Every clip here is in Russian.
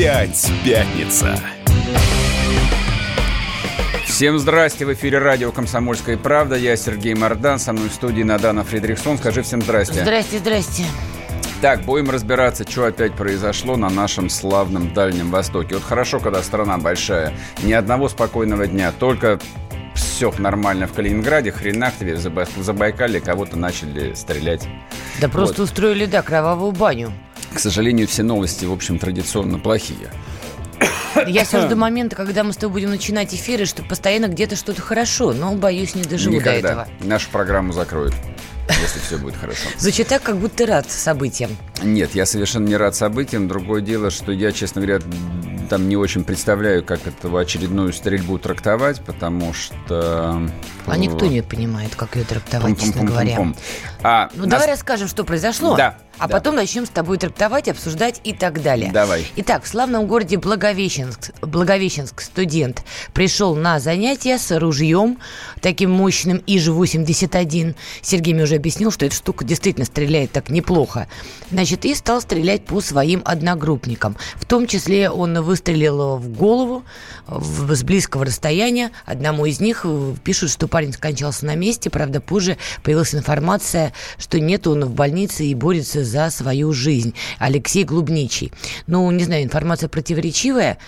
Опять пятница. Всем здрасте, в эфире радио «Комсомольская правда». Я Сергей Мордан, со мной в студии Надана Фридрихсон. Скажи всем здрасте. Здрасте, здрасте. Так, будем разбираться, что опять произошло на нашем славном Дальнем Востоке. Вот хорошо, когда страна большая. Ни одного спокойного дня, только все нормально в Калининграде, хренах тебе в Забайкале кого-то начали стрелять. Да просто вот. устроили, да, кровавую баню. К сожалению, все новости, в общем, традиционно плохие. Я все жду момента, когда мы с тобой будем начинать эфиры, что постоянно где-то что-то хорошо, но, боюсь, не доживу Никогда. до этого. Нашу программу закроют если все будет хорошо. Звучит так, как будто рад событиям. Нет, я совершенно не рад событиям. Другое дело, что я, честно говоря, там не очень представляю, как эту очередную стрельбу трактовать, потому что... А никто не понимает, как ее трактовать, честно говоря. А, ну, нас... давай расскажем, что произошло. Да. А да. потом начнем с тобой трактовать, обсуждать и так далее. Давай. Итак, в славном городе Благовещенск, Благовещенск студент пришел на занятия с ружьем, таким мощным ИЖ-81. Сергей мне уже объяснил, что эта штука действительно стреляет так неплохо. Значит, и стал стрелять по своим одногруппникам. В том числе он выстрелил в голову в, с близкого расстояния. Одному из них э, пишут, что парень скончался на месте. Правда, позже появилась информация, что нет, он в больнице и борется за свою жизнь. Алексей Глубничий. Ну, не знаю, информация противоречивая.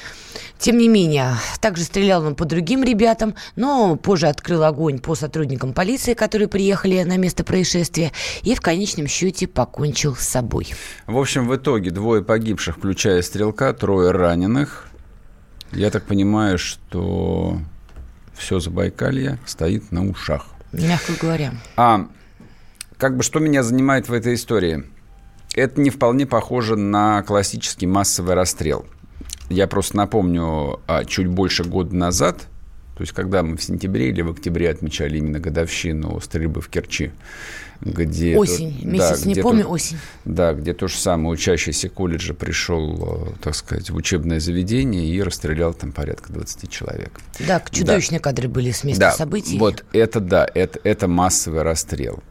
Тем не менее, также стрелял он по другим ребятам, но позже открыл огонь по сотрудникам полиции, которые приехали на место происшествия, и в конечном счете покончил с собой. В общем, в итоге двое погибших, включая стрелка, трое раненых. Я так понимаю, что все Забайкалье стоит на ушах. Мягко говоря. А как бы что меня занимает в этой истории? это не вполне похоже на классический массовый расстрел. Я просто напомню, а, чуть больше года назад, то есть когда мы в сентябре или в октябре отмечали именно годовщину стрельбы в Керчи, где... Осень, то, месяц, да, не помню, то, осень. Да, где то же самое, учащийся колледжа пришел, э, так сказать, в учебное заведение и расстрелял там порядка 20 человек. Да, чудовищные да. кадры были с места да, событий. вот это да, это, это массовый расстрел.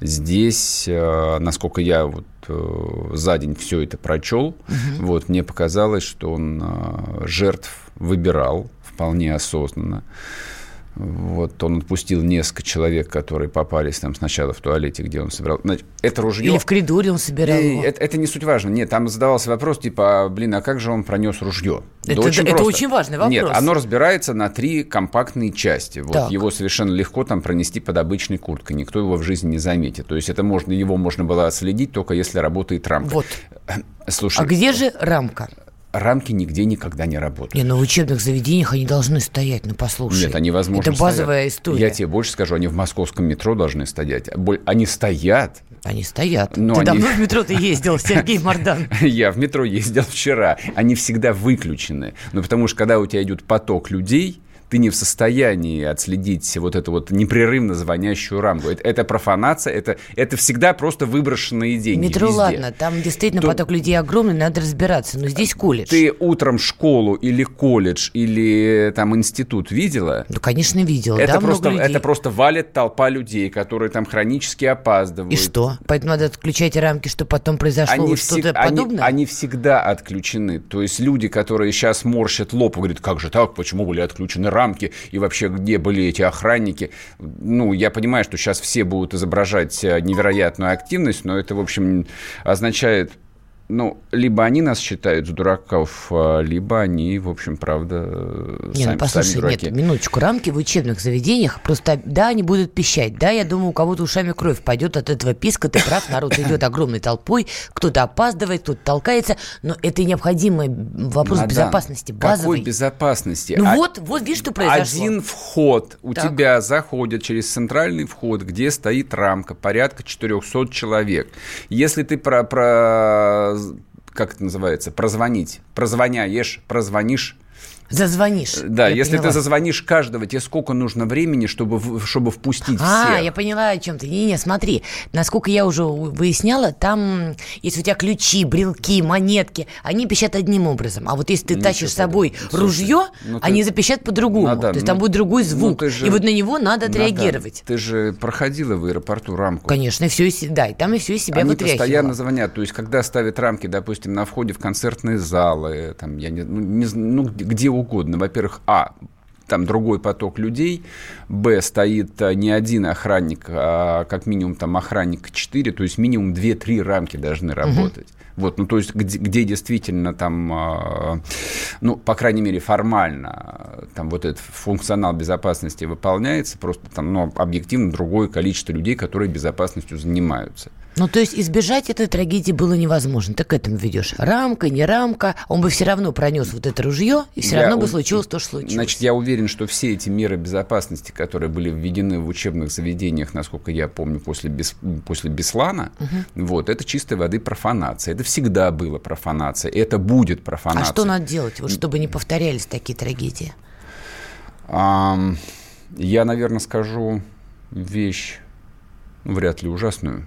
Здесь, э, насколько я вот э, за день все это прочел, угу. вот мне показалось, что он жертв выбирал вполне осознанно. Вот он отпустил несколько человек, которые попались там сначала в туалете, где он собирал. Значит, это ружье... Или в коридоре он собирал его. Это, это не суть важно. Нет, там задавался вопрос, типа, «А, блин, а как же он пронес ружье? Это, да очень, это очень важный вопрос. Нет, оно разбирается на три компактные части. Вот так. его совершенно легко там пронести под обычной курткой. Никто его в жизни не заметит. То есть это можно, его можно было отследить только если работает рамка. Вот. Слушай. А где же рамка? Рамки нигде никогда не работают. Не, но в учебных заведениях они должны стоять, ну послушай. Нет, они возможно Это базовая стоят. история. Я тебе больше скажу, они в московском метро должны стоять. Они стоят. Они стоят. Но Ты они... давно в метро ты ездил, Сергей Мордан? Я в метро ездил вчера. Они всегда выключены. Ну, потому что когда у тебя идет поток людей, ты не в состоянии отследить вот эту вот непрерывно звонящую рамку. Это, это профанация, это, это всегда просто выброшенные деньги Метро, везде. ладно, там действительно То... поток людей огромный, надо разбираться, но здесь колледж. Ты утром школу или колледж или там институт видела? Ну, конечно, видела, это да, просто. Это просто валит толпа людей, которые там хронически опаздывают. И что? Поэтому надо отключать рамки, что потом произошло они что-то всег... подобное? Они, они всегда отключены. То есть люди, которые сейчас морщат лоб и говорят, как же так, почему были отключены рамки, и вообще где были эти охранники. Ну, я понимаю, что сейчас все будут изображать э, невероятную активность, но это, в общем, означает Ну, либо они нас считают дураков, а, либо они, в общем, правда, не, сами, ну, послушай, сами дураки. нет, минуточку, рамки в учебных заведениях, просто, да, они будут пищать, да, я думаю, у кого-то ушами кровь пойдет от этого писка, ты прав, народ идет огромной толпой, кто-то опаздывает, кто-то толкается, но это необходимый вопрос Мадам, безопасности, базовый. Какой безопасности? Ну а, вот, вот видишь, что произошло. Один вход у так. тебя заходит через центральный вход, где стоит рамка, порядка 400 человек. Если ты про, про как это называется, прозвонить, прозвоняешь, прозвонишь Зазвонишь. Да, если поняла. ты зазвонишь каждого, тебе сколько нужно времени, чтобы, чтобы впустить а, всех? А, я поняла о чем ты. Не-не, смотри, насколько я уже выясняла, там, если у тебя ключи, брелки, монетки, они пищат одним образом. А вот если ты Ничего тащишь с собой Слушай, ружье, ну ты... они запищат по-другому. Надо, То есть ну, там будет другой ну звук. Ну, же... И вот на него надо отреагировать. Надо. Ты же проходила в аэропорту рамку. Конечно, и все да, и там и все из себя они вытряхивала. постоянно звонят. То есть, когда ставят рамки, допустим, на входе в концертные залы, там, я не, ну, не, ну где угодно. Во-первых, а, там другой поток людей, б, стоит а, не один охранник, а как минимум там охранник 4, то есть минимум 2-3 рамки должны работать. Угу. Вот, ну, то есть, где, где действительно там, э, ну, по крайней мере, формально там вот этот функционал безопасности выполняется, просто там, ну, объективно другое количество людей, которые безопасностью занимаются. Ну, то есть избежать этой трагедии было невозможно. Ты к этому ведешь. Рамка, не рамка. Он бы все равно пронес вот это ружье, и все я равно бы случилось то, что случилось. Значит, я уверен, что все эти меры безопасности, которые были введены в учебных заведениях, насколько я помню, после, Бес, после Беслана, угу. вот, это чистой воды профанация. Это всегда было профанация. Это будет профанация. А что надо делать, вот, чтобы не повторялись такие трагедии? Я, наверное, скажу вещь, ну, вряд ли ужасную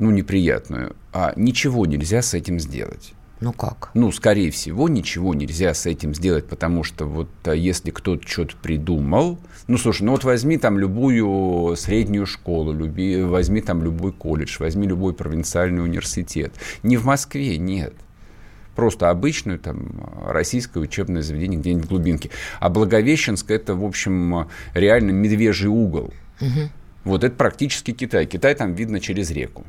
ну, неприятную, а ничего нельзя с этим сделать. Ну как? Ну, скорее всего, ничего нельзя с этим сделать, потому что вот а, если кто-то что-то придумал, ну, слушай, ну вот возьми там любую среднюю школу, люби, возьми там любой колледж, возьми любой провинциальный университет. Не в Москве, нет. Просто обычное там российское учебное заведение где-нибудь в глубинке. А Благовещенск – это, в общем, реально медвежий угол. Угу. Вот это практически Китай. Китай там видно через реку.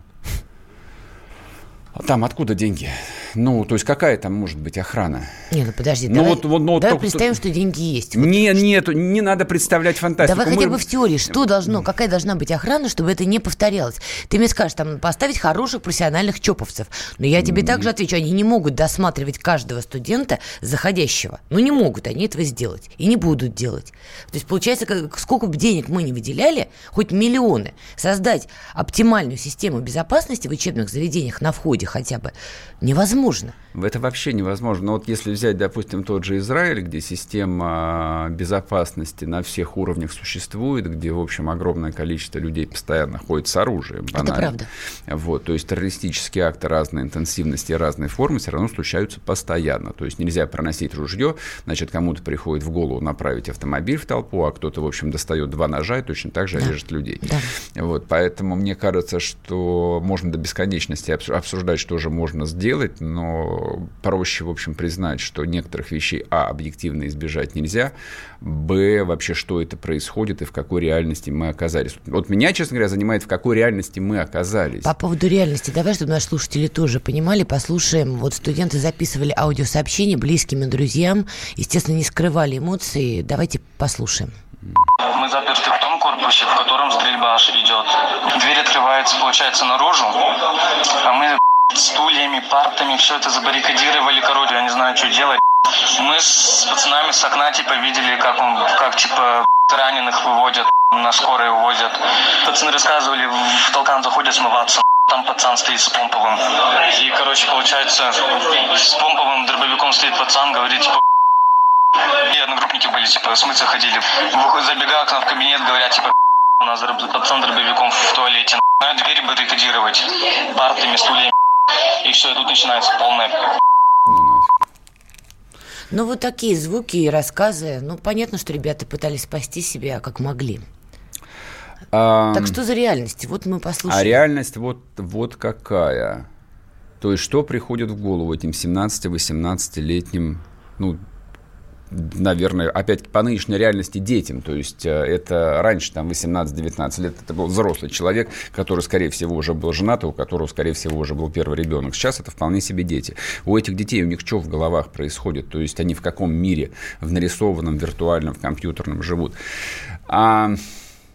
Там откуда деньги? Ну, то есть какая там может быть охрана? Не, ну подожди, ну, давай, вот, вот, ну, давай только, представим, что деньги есть. Не, вот. нет, не надо представлять фантастику. Давай Мы... хотя бы в теории, что должно, какая должна быть охрана, чтобы это не повторялось. Ты мне скажешь, там, поставить хороших профессиональных чоповцев. Но я тебе также отвечу, они не могут досматривать каждого студента заходящего. Ну, не могут они этого сделать. И не будут делать. То есть, получается, как, сколько бы денег мы не выделяли, хоть миллионы, создать оптимальную систему безопасности в учебных заведениях на входе хотя бы невозможно. Это вообще невозможно. Но вот если взять, допустим, тот же Израиль, где система безопасности на всех уровнях существует, где, в общем, огромное количество людей постоянно ходит с оружием. Банально. Это правда. Вот, то есть террористические акты разной интенсивности и разной формы все равно случаются постоянно. То есть нельзя проносить ружье, значит, кому-то приходит в голову направить автомобиль в толпу, а кто-то, в общем, достает два ножа и точно так же да. режет людей. Да. Вот, поэтому мне кажется, что можно до бесконечности обсуждать, что же можно сделать, но проще, в общем, признать, что некоторых вещей, а, объективно избежать нельзя, б, вообще, что это происходит и в какой реальности мы оказались. Вот меня, честно говоря, занимает, в какой реальности мы оказались. По поводу реальности, давай, чтобы наши слушатели тоже понимали, послушаем. Вот студенты записывали аудиосообщения близким и друзьям, естественно, не скрывали эмоции. Давайте послушаем. Мы заперты в том корпусе, в котором стрельба идет. Дверь открывается, получается, наружу, а мы стульями, партами, все это забаррикадировали, короче, я не знаю, что делать. Мы с пацанами с окна, типа, видели, как он, как, типа, раненых выводят, на скорой увозят. Пацаны рассказывали, в толкан заходят смываться, там пацан стоит с помповым. И, короче, получается, с помповым дробовиком стоит пацан, говорит, типа, и одногруппники были, типа, смыться ходили. Выходит, забегаю к нам в кабинет, говорят, типа, у нас пацан дробовиком в туалете. Надо двери баррикадировать партами, стульями. И все, и тут начинается полная... Ну, нафиг. Ну, вот такие звуки и рассказы. Ну, понятно, что ребята пытались спасти себя, как могли. А, так что за реальность? Вот мы послушали. А реальность вот, вот какая? То есть, что приходит в голову этим 17-18-летним, ну, наверное, опять по нынешней реальности детям. То есть э, это раньше, там, 18-19 лет, это был взрослый человек, который, скорее всего, уже был женат, у которого, скорее всего, уже был первый ребенок. Сейчас это вполне себе дети. У этих детей, у них что в головах происходит? То есть они в каком мире, в нарисованном, виртуальном, в компьютерном живут? А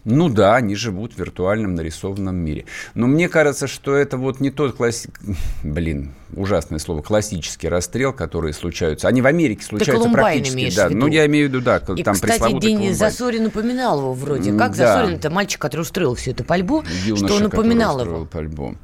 ну да, они живут в виртуальном нарисованном мире. Но мне кажется, что это вот не тот класс... Блин, ужасное слово, классический расстрел, которые случаются. Они в Америке случаются практически. Да, ну я имею в виду, да, И, там кстати, День Засорин упоминал его вроде. Как да. Засорин, это мальчик, который устроил всю эту пальбу, Юноша, что он упоминал его. Пальбу.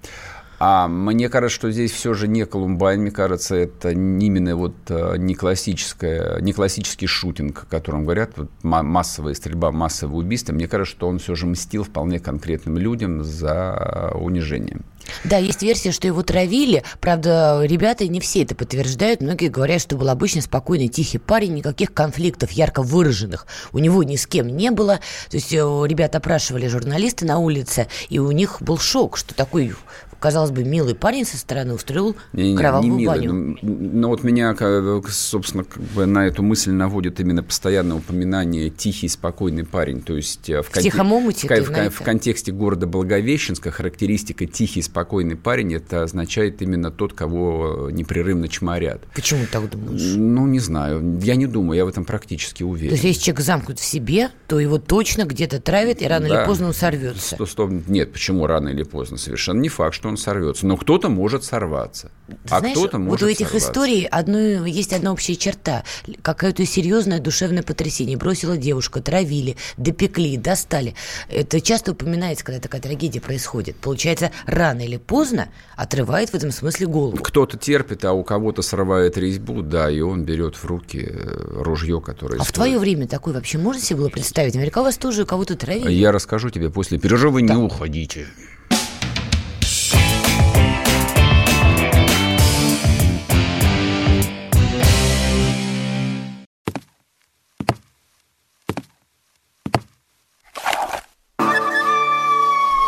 А мне кажется, что здесь все же не Колумбайн, мне кажется, это именно вот э, не, классическая, не классический шутинг, о котором говорят, вот массовая стрельба, массовое убийство. Мне кажется, что он все же мстил вполне конкретным людям за унижение. Да, есть версия, что его травили. Правда, ребята не все это подтверждают. Многие говорят, что был обычно спокойный, тихий парень, никаких конфликтов ярко выраженных у него ни с кем не было. То есть э, ребята опрашивали журналисты на улице, и у них был шок, что такой казалось бы, милый парень со стороны устроил не, не, кровавую не милый, баню. Но, ну, но вот меня, собственно, как бы на эту мысль наводит именно постоянное упоминание «тихий, спокойный парень». То есть э, в, кон... в, в, в контексте города Благовещенска характеристика «тихий, спокойный парень» это означает именно тот, кого непрерывно чморят. Почему так думаешь? Ну, не знаю. Я не думаю, я в этом практически уверен. То есть, если человек замкнут в себе, то его точно где-то травят, и рано да. или поздно он сорвется. 100, 100, нет, почему рано или поздно? Совершенно не факт, что он сорвется. Но кто-то может сорваться. а кто-то может Вот у этих сорваться. историй одно, есть одна общая черта. Какое-то серьезное душевное потрясение. Бросила девушка, травили, допекли, достали. Это часто упоминается, когда такая трагедия происходит. Получается, рано или поздно отрывает в этом смысле голову. Кто-то терпит, а у кого-то срывает резьбу, да, и он берет в руки э, ружье, которое... А стоит. в твое время такое вообще можно себе было представить? Наверняка у вас тоже кого-то травили. Я расскажу тебе после перерыва, да. не уходите.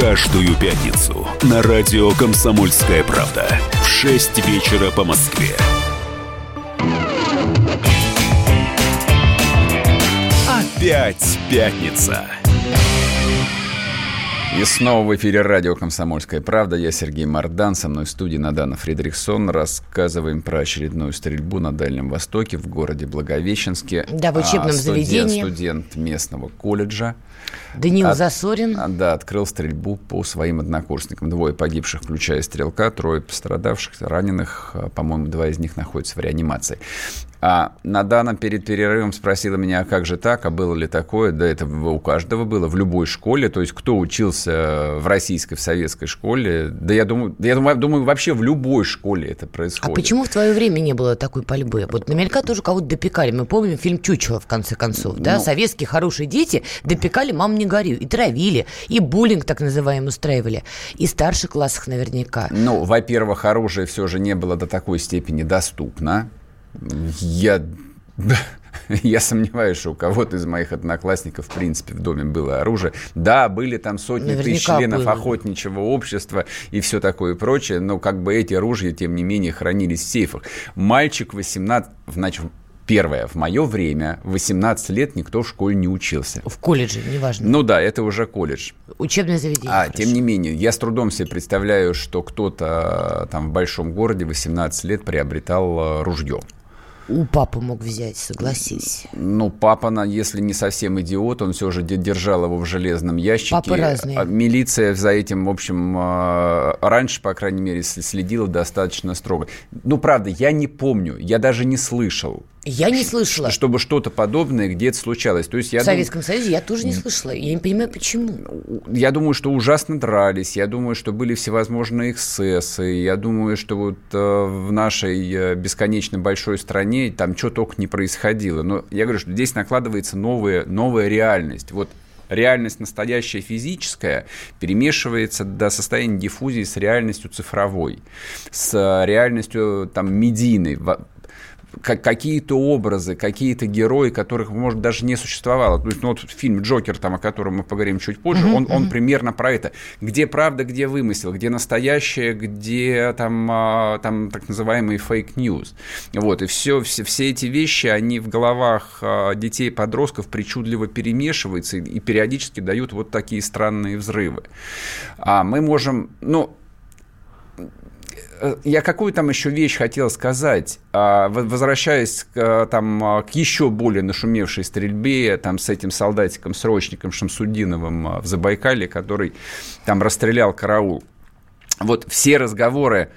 Каждую пятницу на радио «Комсомольская правда» в 6 вечера по Москве. Опять пятница. И снова в эфире радио «Комсомольская правда». Я Сергей Мордан, со мной в студии Надана Фредериксон. Рассказываем про очередную стрельбу на Дальнем Востоке в городе Благовещенске. Да, в учебном а, студент, заведении. Студент местного колледжа. Даниил от, Засорин. А, да, открыл стрельбу по своим однокурсникам. Двое погибших, включая стрелка, трое пострадавших, раненых. А, по-моему, два из них находятся в реанимации. А Надана перед перерывом спросила меня, а как же так, а было ли такое? Да это у каждого было, в любой школе. То есть кто учился в российской, в советской школе, да я думаю, я думаю, думаю вообще в любой школе это происходит. А почему в твое время не было такой пальбы? Вот наверняка тоже кого-то допекали. Мы помним фильм «Чучело» в конце концов. Да? Ну, Советские хорошие дети допекали «Мам, не горю» и травили, и буллинг так называемый устраивали. И в старших классах наверняка. Ну, во-первых, оружие все же не было до такой степени доступно. Я... Я сомневаюсь, что у кого-то из моих одноклассников, в принципе, в доме было оружие. Да, были там сотни Наверняка тысяч членов было. охотничьего общества и все такое прочее, но как бы эти оружия, тем не менее, хранились в сейфах. Мальчик 18, значит, Первое. В мое время, 18 лет, никто в школе не учился. В колледже, неважно. Ну да, это уже колледж. Учебное заведение. А, хорошо. тем не менее, я с трудом себе представляю, что кто-то там в большом городе 18 лет приобретал э, ружье у папы мог взять, согласись. Ну, папа, если не совсем идиот, он все же держал его в железном ящике. Папы разные. А милиция за этим, в общем, а, раньше, по крайней мере, следила достаточно строго. Ну, правда, я не помню, я даже не слышал я не слышала. Чтобы что-то подобное где-то случалось. То есть я в Советском дум... Союзе я тоже не слышала. Я не понимаю, почему. Я думаю, что ужасно дрались. Я думаю, что были всевозможные эксцессы. Я думаю, что вот э, в нашей э, бесконечно большой стране там что только не происходило. Но я говорю, что здесь накладывается новая, новая реальность. Вот реальность настоящая физическая перемешивается до состояния диффузии с реальностью цифровой, с реальностью там медийной какие-то образы, какие-то герои, которых, может, даже не существовало. То есть, ну, вот фильм «Джокер», там, о котором мы поговорим чуть позже, uh-huh, он, он примерно про это. Где правда, где вымысел, где настоящее, где там, а, там так называемый fake news. Вот, и все, все, все эти вещи, они в головах а, детей подростков причудливо перемешиваются и, периодически дают вот такие странные взрывы. А мы можем, ну, я какую там еще вещь хотел сказать, а, возвращаясь к, э, там, а, к еще более нашумевшей стрельбе там, с этим солдатиком-срочником Шамсудиновым а, в Забайкале, который там расстрелял караул. Вот все разговоры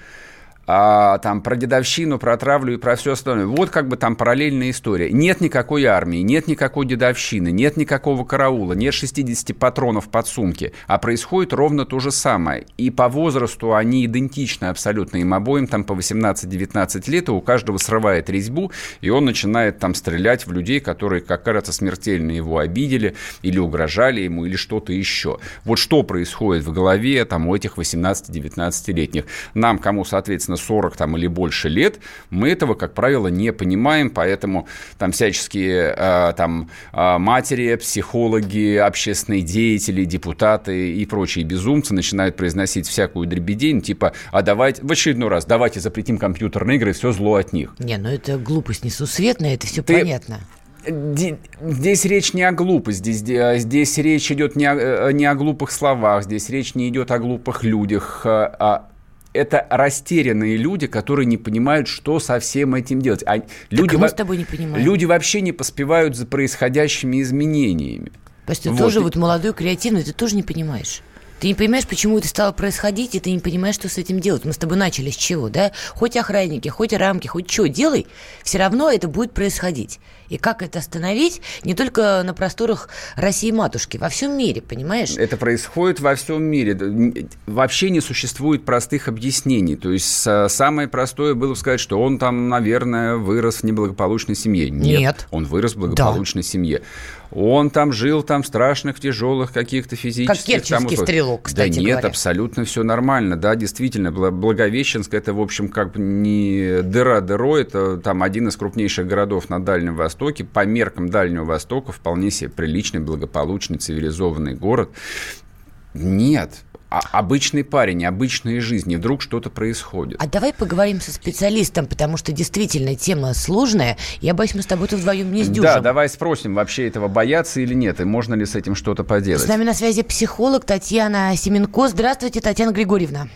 а, там, про дедовщину, про травлю и про все остальное. Вот как бы там параллельная история. Нет никакой армии, нет никакой дедовщины, нет никакого караула, нет 60 патронов под сумки, а происходит ровно то же самое. И по возрасту они идентичны абсолютно. Им обоим там по 18-19 лет, и у каждого срывает резьбу, и он начинает там стрелять в людей, которые, как кажется, смертельно его обидели или угрожали ему, или что-то еще. Вот что происходит в голове там у этих 18-19-летних. Нам, кому, соответственно, соответственно, 40 там, или больше лет, мы этого, как правило, не понимаем, поэтому там всяческие э, там, э, матери, психологи, общественные деятели, депутаты и прочие безумцы начинают произносить всякую дребедень, типа, а давайте, в очередной раз, давайте запретим компьютерные игры, все зло от них. Не, ну это глупость несусветная, это все Ты... понятно. Здесь речь не о глупости, здесь, здесь речь идет не о, не о глупых словах, здесь речь не идет о глупых людях, а это растерянные люди, которые не понимают, что со всем этим делать. А люди, мы с тобой не понимаем. Люди вообще не поспевают за происходящими изменениями. То есть ты вот. тоже вот молодой, креативный, ты тоже не понимаешь. Ты не понимаешь, почему это стало происходить, и ты не понимаешь, что с этим делать. Мы с тобой начали с чего, да? Хоть охранники, хоть рамки, хоть что делай, все равно это будет происходить. И как это остановить не только на просторах России-матушки, во всем мире, понимаешь? Это происходит во всем мире. Вообще не существует простых объяснений. То есть самое простое было бы сказать, что он там, наверное, вырос в неблагополучной семье. Нет. Нет. Он вырос в благополучной да. семье. Он там жил там страшных, тяжелых каких-то физических... Как керченский там, стрелок, кстати Да нет, говоря. абсолютно все нормально. Да, действительно, Благовещенск, это, в общем, как бы не дыра дырой, это там один из крупнейших городов на Дальнем Востоке. По меркам Дальнего Востока вполне себе приличный, благополучный, цивилизованный город. Нет, а обычный парень, обычная жизнь, и вдруг что-то происходит. А давай поговорим со специалистом, потому что действительно тема сложная. Я боюсь, мы с тобой тут вдвоем не сдюжим. Да, давай спросим, вообще этого бояться или нет, и можно ли с этим что-то поделать. С нами на связи психолог Татьяна Семенко. Здравствуйте, Татьяна Григорьевна.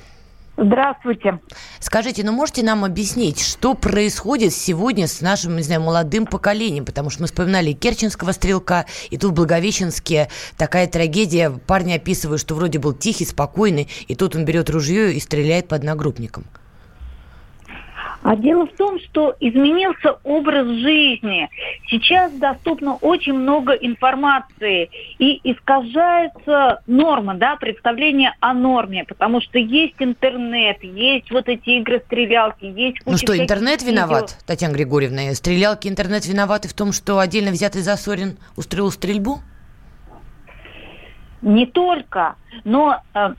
Здравствуйте. Скажите, ну можете нам объяснить, что происходит сегодня с нашим, не знаю, молодым поколением? Потому что мы вспоминали Керченского стрелка, и тут в Благовещенске такая трагедия. Парни описывают, что вроде был тихий, спокойный, и тут он берет ружье и стреляет по одногруппникам. А дело в том, что изменился образ жизни. Сейчас доступно очень много информации и искажается норма, да, представление о норме, потому что есть интернет, есть вот эти игры-стрелялки, есть Ну что, интернет видео. виноват, Татьяна Григорьевна? Стрелялки, интернет виноваты в том, что отдельно взятый Засорин устроил стрельбу? Не только, но э,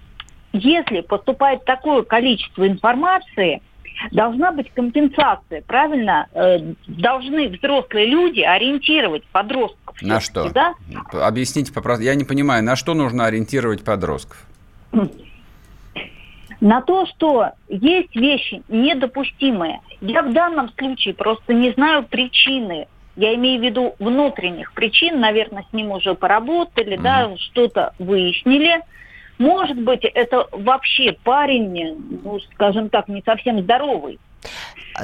если поступает такое количество информации – должна быть компенсация, правильно? Э, должны взрослые люди ориентировать подростков. На что? Да? Объясните, попросту. Я не понимаю, на что нужно ориентировать подростков? На то, что есть вещи недопустимые. Я в данном случае просто не знаю причины я имею в виду внутренних причин, наверное, с ним уже поработали, mm да, что-то выяснили. Может быть, это вообще парень, ну, скажем так, не совсем здоровый.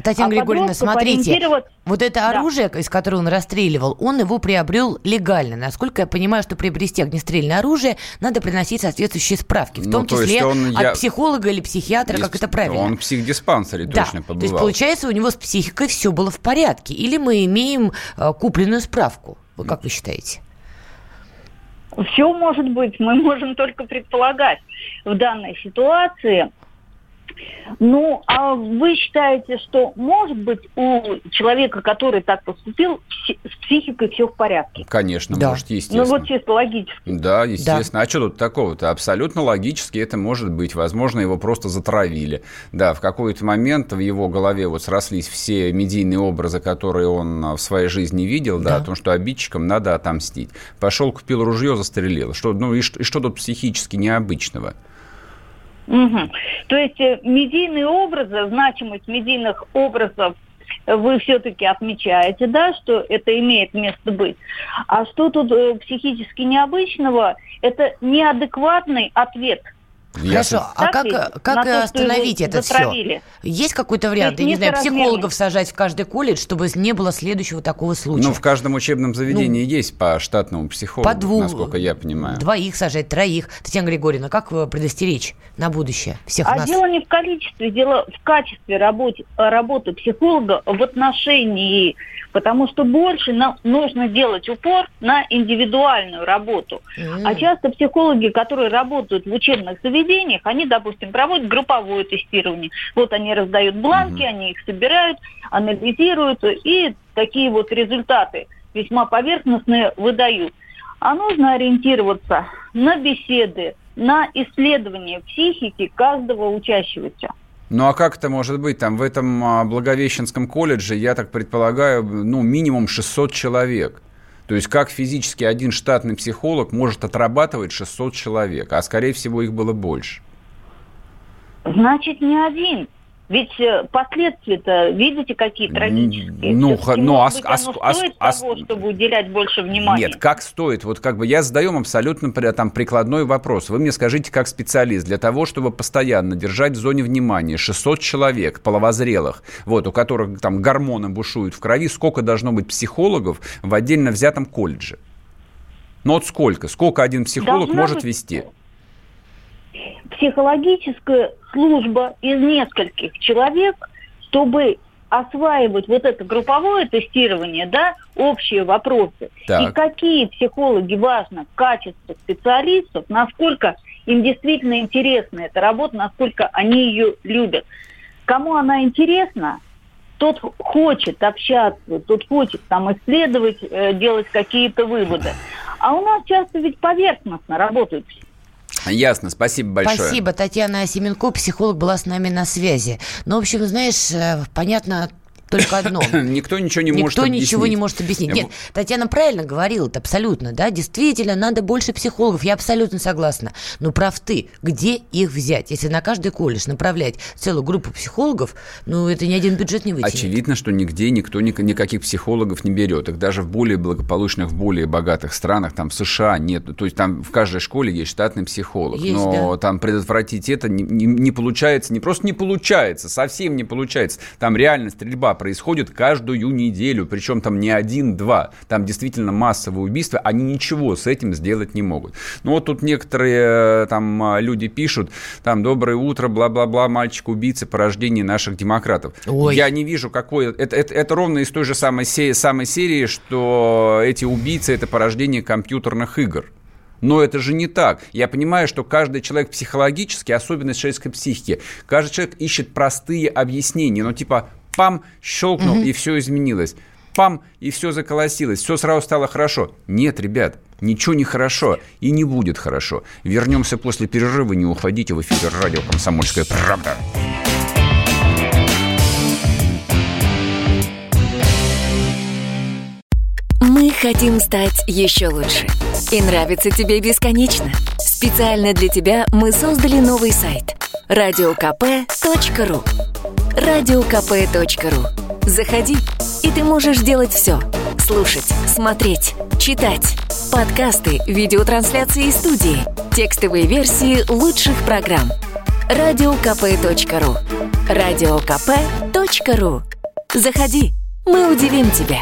Татьяна а Григорьевна, смотрите, вот это да. оружие, из которого он расстреливал, он его приобрел легально. Насколько я понимаю, что приобрести огнестрельное оружие, надо приносить соответствующие справки, в ну, том то числе он, от я... психолога или психиатра, Дис... как это правильно. Он в психдиспансере да. точно побывал. То есть, получается, у него с психикой все было в порядке. Или мы имеем э, купленную справку? Вы как вы считаете? Все может быть, мы можем только предполагать. В данной ситуации Ну, а вы считаете, что может быть у человека, который так поступил, с психикой все в порядке? Конечно, да. может, естественно. Ну, вот чисто логически. Да, естественно. Да. А что тут такого-то? Абсолютно логически это может быть. Возможно, его просто затравили. Да, в какой-то момент в его голове вот срослись все медийные образы, которые он в своей жизни видел, да, да о том, что обидчикам надо отомстить. Пошел, купил ружье, застрелил. Что, ну и что, и что тут психически необычного? Угу. То есть э, медийные образы, значимость медийных образов вы все-таки отмечаете, да, что это имеет место быть. А что тут э, психически необычного? Это неадекватный ответ – Хорошо, а как, как то, остановить это затравили. все? Есть какой-то вариант, я не знаю, психологов сажать в каждый колледж, чтобы не было следующего такого случая? Ну, в каждом учебном заведении ну, есть по штатному психологу, по двух, насколько я понимаю. Двоих сажать, троих. Татьяна Григорьевна, как предостеречь на будущее всех а нас? дело не в количестве, дело в качестве работы, работы психолога в отношении потому что больше нам нужно делать упор на индивидуальную работу. Mm. А часто психологи, которые работают в учебных заведениях, они, допустим, проводят групповое тестирование. Вот они раздают бланки, mm-hmm. они их собирают, анализируют, и такие вот результаты весьма поверхностные выдают. А нужно ориентироваться на беседы, на исследование психики каждого учащегося. Ну а как это может быть? Там в этом а, Благовещенском колледже, я так предполагаю, ну минимум 600 человек. То есть как физически один штатный психолог может отрабатывать 600 человек, а скорее всего их было больше? Значит, не один. Ведь э, последствия-то, видите, какие трагические. Ну, ну а, а, а, стоит а, того, чтобы уделять больше внимания? Нет, как стоит? Вот как бы я задаю абсолютно там прикладной вопрос. Вы мне скажите, как специалист, для того, чтобы постоянно держать в зоне внимания 600 человек половозрелых, вот, у которых там гормоны бушуют в крови, сколько должно быть психологов в отдельно взятом колледже? Ну вот сколько? Сколько один психолог Должна может быть... вести? Психологическая служба из нескольких человек, чтобы осваивать вот это групповое тестирование, да, общие вопросы. Так. И какие психологи важно, качество специалистов, насколько им действительно интересна эта работа, насколько они ее любят. Кому она интересна, тот хочет общаться, тот хочет там исследовать, э, делать какие-то выводы. А у нас часто ведь поверхностно работают Ясно, спасибо большое. Спасибо. Татьяна Семенко, психолог, была с нами на связи. Ну, в общем, знаешь, э, понятно только одно. Никто ничего не может объяснить. Никто ничего не может объяснить. Нет, Татьяна правильно говорила, это абсолютно, да, действительно, надо больше психологов, я абсолютно согласна. Но прав ты, где их взять? Если на каждый колледж направлять целую группу психологов, ну, это ни один бюджет не вытянет. Очевидно, что нигде никто никаких психологов не берет. Их даже в более благополучных, в более богатых странах, там в США нет. То есть там в каждой школе есть штатный психолог. Есть, но да. там предотвратить это не, не, не получается, не просто не получается, совсем не получается. Там реально стрельба происходит каждую неделю, причем там не один-два, там действительно массовые убийства, они ничего с этим сделать не могут. Ну вот тут некоторые э, там а, люди пишут, там, доброе утро, бла-бла-бла, мальчик-убийца, порождение наших демократов. Ой. Я не вижу, какой... Это, это, это ровно из той же самой, се... самой серии, что эти убийцы – это порождение компьютерных игр. Но это же не так. Я понимаю, что каждый человек психологически, особенность человеческой психики, каждый человек ищет простые объяснения. Ну, типа, пам, щелкнул, угу. и все изменилось. Пам, и все заколосилось, все сразу стало хорошо. Нет, ребят, ничего не хорошо и не будет хорошо. Вернемся после перерыва, не уходите в эфир радио «Комсомольская правда». Мы хотим стать еще лучше. И нравится тебе бесконечно. Специально для тебя мы создали новый сайт – радиокп.ру радиокп.ру. Заходи, и ты можешь делать все. Слушать, смотреть, читать. Подкасты, видеотрансляции студии, текстовые версии лучших программ. радиокп.ру. радиокп.ру. Заходи, мы удивим тебя.